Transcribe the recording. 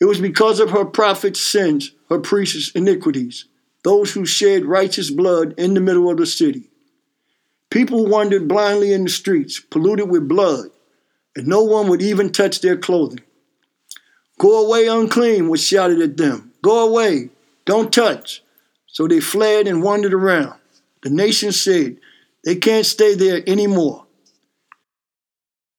It was because of her prophets' sins, her priests' iniquities, those who shed righteous blood in the middle of the city. People wandered blindly in the streets, polluted with blood, and no one would even touch their clothing. Go away, unclean, was shouted at them. Go away, don't touch. So they fled and wandered around. The nation said, they can't stay there anymore.